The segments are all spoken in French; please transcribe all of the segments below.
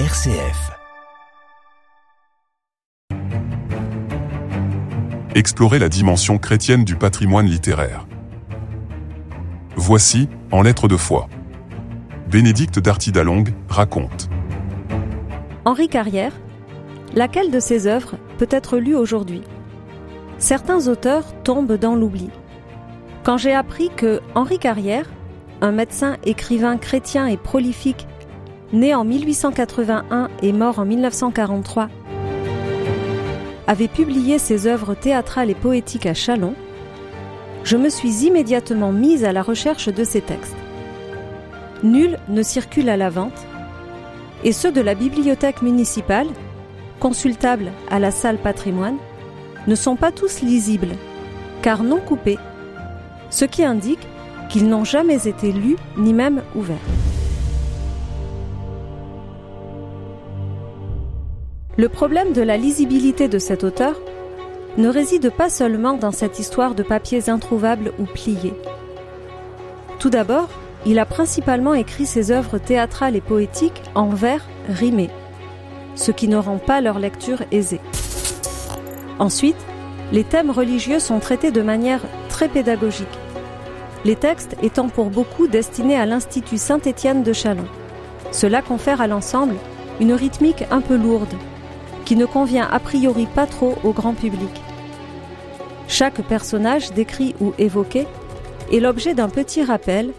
RCF. Explorer la dimension chrétienne du patrimoine littéraire. Voici, en lettres de foi. Bénédicte Dartidalong raconte. Henri Carrière, laquelle de ses œuvres peut être lue aujourd'hui? Certains auteurs tombent dans l'oubli. Quand j'ai appris que Henri Carrière, un médecin, écrivain chrétien et prolifique, né en 1881 et mort en 1943, avait publié ses œuvres théâtrales et poétiques à Chalon, je me suis immédiatement mise à la recherche de ces textes. Nul ne circule à la vente, et ceux de la bibliothèque municipale, consultables à la salle patrimoine, ne sont pas tous lisibles, car non coupés, ce qui indique qu'ils n'ont jamais été lus ni même ouverts. Le problème de la lisibilité de cet auteur ne réside pas seulement dans cette histoire de papiers introuvables ou pliés. Tout d'abord, il a principalement écrit ses œuvres théâtrales et poétiques en vers rimés, ce qui ne rend pas leur lecture aisée. Ensuite, les thèmes religieux sont traités de manière très pédagogique, les textes étant pour beaucoup destinés à l'Institut Saint-Étienne de Chalon. Cela confère à l'ensemble une rythmique un peu lourde, qui ne convient a priori pas trop au grand public. Chaque personnage décrit ou évoqué est l'objet d'un petit rappel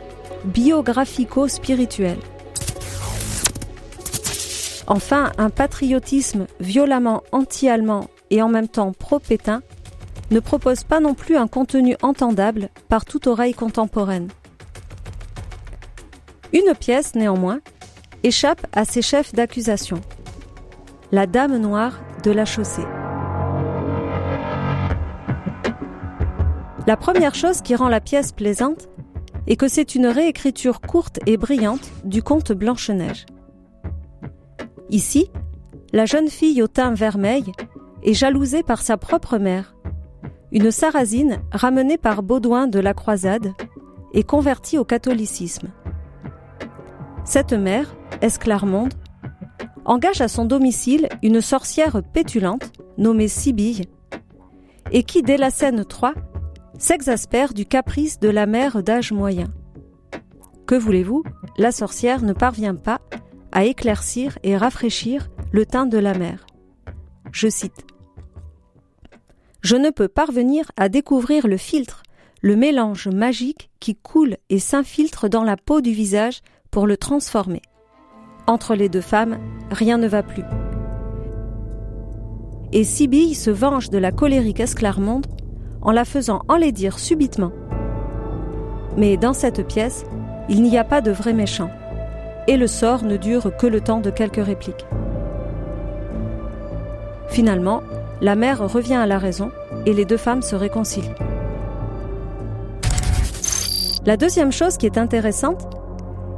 biographico-spirituel. Enfin, un patriotisme violemment anti-allemand et en même temps pro-pétain ne propose pas non plus un contenu entendable par toute oreille contemporaine. Une pièce, néanmoins, échappe à ses chefs d'accusation. La Dame Noire de la Chaussée. La première chose qui rend la pièce plaisante est que c'est une réécriture courte et brillante du conte Blanche-Neige. Ici, la jeune fille au teint vermeil est jalousée par sa propre mère, une sarrasine ramenée par Baudouin de la Croisade et convertie au catholicisme. Cette mère, Esclarmonde, engage à son domicile une sorcière pétulante nommée Sibylle et qui, dès la scène 3, s'exaspère du caprice de la mère d'âge moyen. Que voulez-vous, la sorcière ne parvient pas à éclaircir et rafraîchir le teint de la mère. Je cite. Je ne peux parvenir à découvrir le filtre, le mélange magique qui coule et s'infiltre dans la peau du visage pour le transformer. Entre les deux femmes, rien ne va plus. Et Sibylle se venge de la colérique Esclarmonde en la faisant enlaidir subitement. Mais dans cette pièce, il n'y a pas de vrai méchant, et le sort ne dure que le temps de quelques répliques. Finalement, la mère revient à la raison et les deux femmes se réconcilient. La deuxième chose qui est intéressante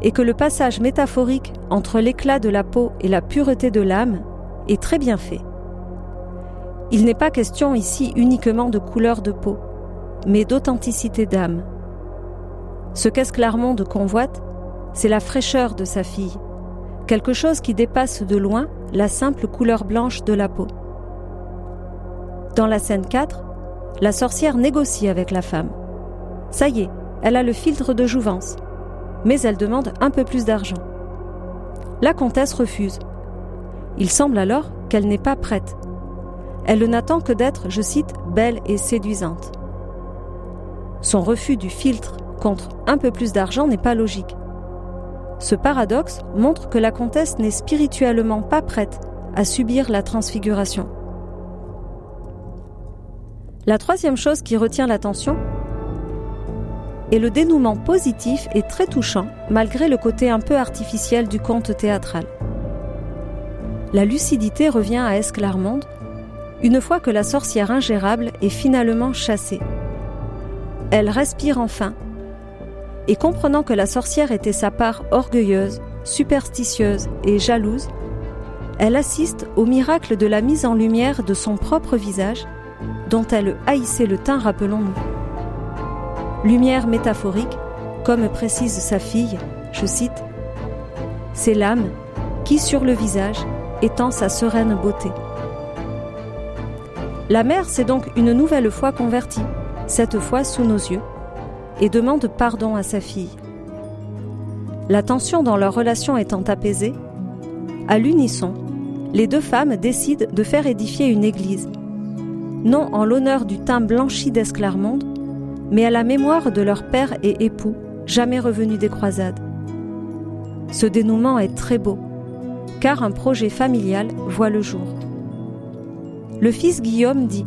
est que le passage métaphorique entre l'éclat de la peau et la pureté de l'âme est très bien fait. Il n'est pas question ici uniquement de couleur de peau, mais d'authenticité d'âme. Ce qu'Esclarmonde convoite, c'est la fraîcheur de sa fille, quelque chose qui dépasse de loin la simple couleur blanche de la peau. Dans la scène 4, la sorcière négocie avec la femme. Ça y est, elle a le filtre de jouvence, mais elle demande un peu plus d'argent. La comtesse refuse. Il semble alors qu'elle n'est pas prête elle n'attend que d'être, je cite, belle et séduisante. Son refus du filtre contre un peu plus d'argent n'est pas logique. Ce paradoxe montre que la comtesse n'est spirituellement pas prête à subir la transfiguration. La troisième chose qui retient l'attention est le dénouement positif et très touchant malgré le côté un peu artificiel du conte théâtral. La lucidité revient à Esclarmonde une fois que la sorcière ingérable est finalement chassée. Elle respire enfin, et comprenant que la sorcière était sa part orgueilleuse, superstitieuse et jalouse, elle assiste au miracle de la mise en lumière de son propre visage, dont elle haïssait le teint, rappelons-nous. Lumière métaphorique, comme précise sa fille, je cite, C'est l'âme qui, sur le visage, étend sa sereine beauté. La mère s'est donc une nouvelle fois convertie, cette fois sous nos yeux, et demande pardon à sa fille. La tension dans leur relation étant apaisée, à l'unisson, les deux femmes décident de faire édifier une église, non en l'honneur du teint blanchi d'Esclarmonde, mais à la mémoire de leur père et époux, jamais revenus des croisades. Ce dénouement est très beau, car un projet familial voit le jour. Le fils Guillaume dit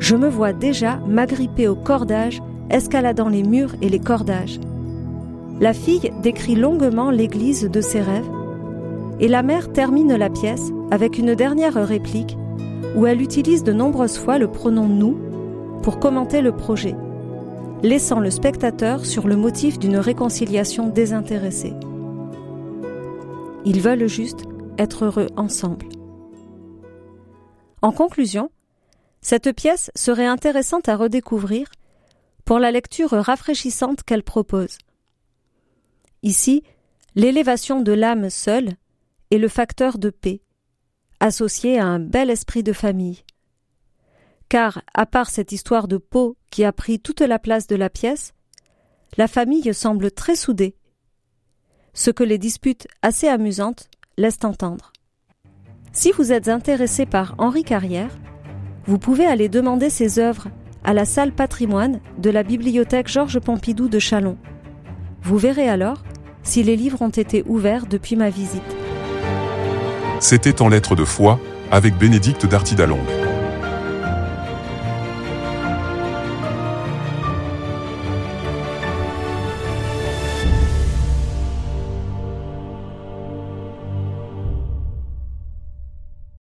Je me vois déjà m'agripper au cordage, escaladant les murs et les cordages. La fille décrit longuement l'église de ses rêves, et la mère termine la pièce avec une dernière réplique où elle utilise de nombreuses fois le pronom nous pour commenter le projet, laissant le spectateur sur le motif d'une réconciliation désintéressée. Ils veulent juste être heureux ensemble. En conclusion, cette pièce serait intéressante à redécouvrir pour la lecture rafraîchissante qu'elle propose. Ici, l'élévation de l'âme seule est le facteur de paix, associé à un bel esprit de famille. Car, à part cette histoire de peau qui a pris toute la place de la pièce, la famille semble très soudée, ce que les disputes assez amusantes laissent entendre. Si vous êtes intéressé par Henri Carrière, vous pouvez aller demander ses œuvres à la salle patrimoine de la bibliothèque Georges Pompidou de Chalon. Vous verrez alors si les livres ont été ouverts depuis ma visite. C'était en lettres de foi, avec Bénédicte Dartidalong.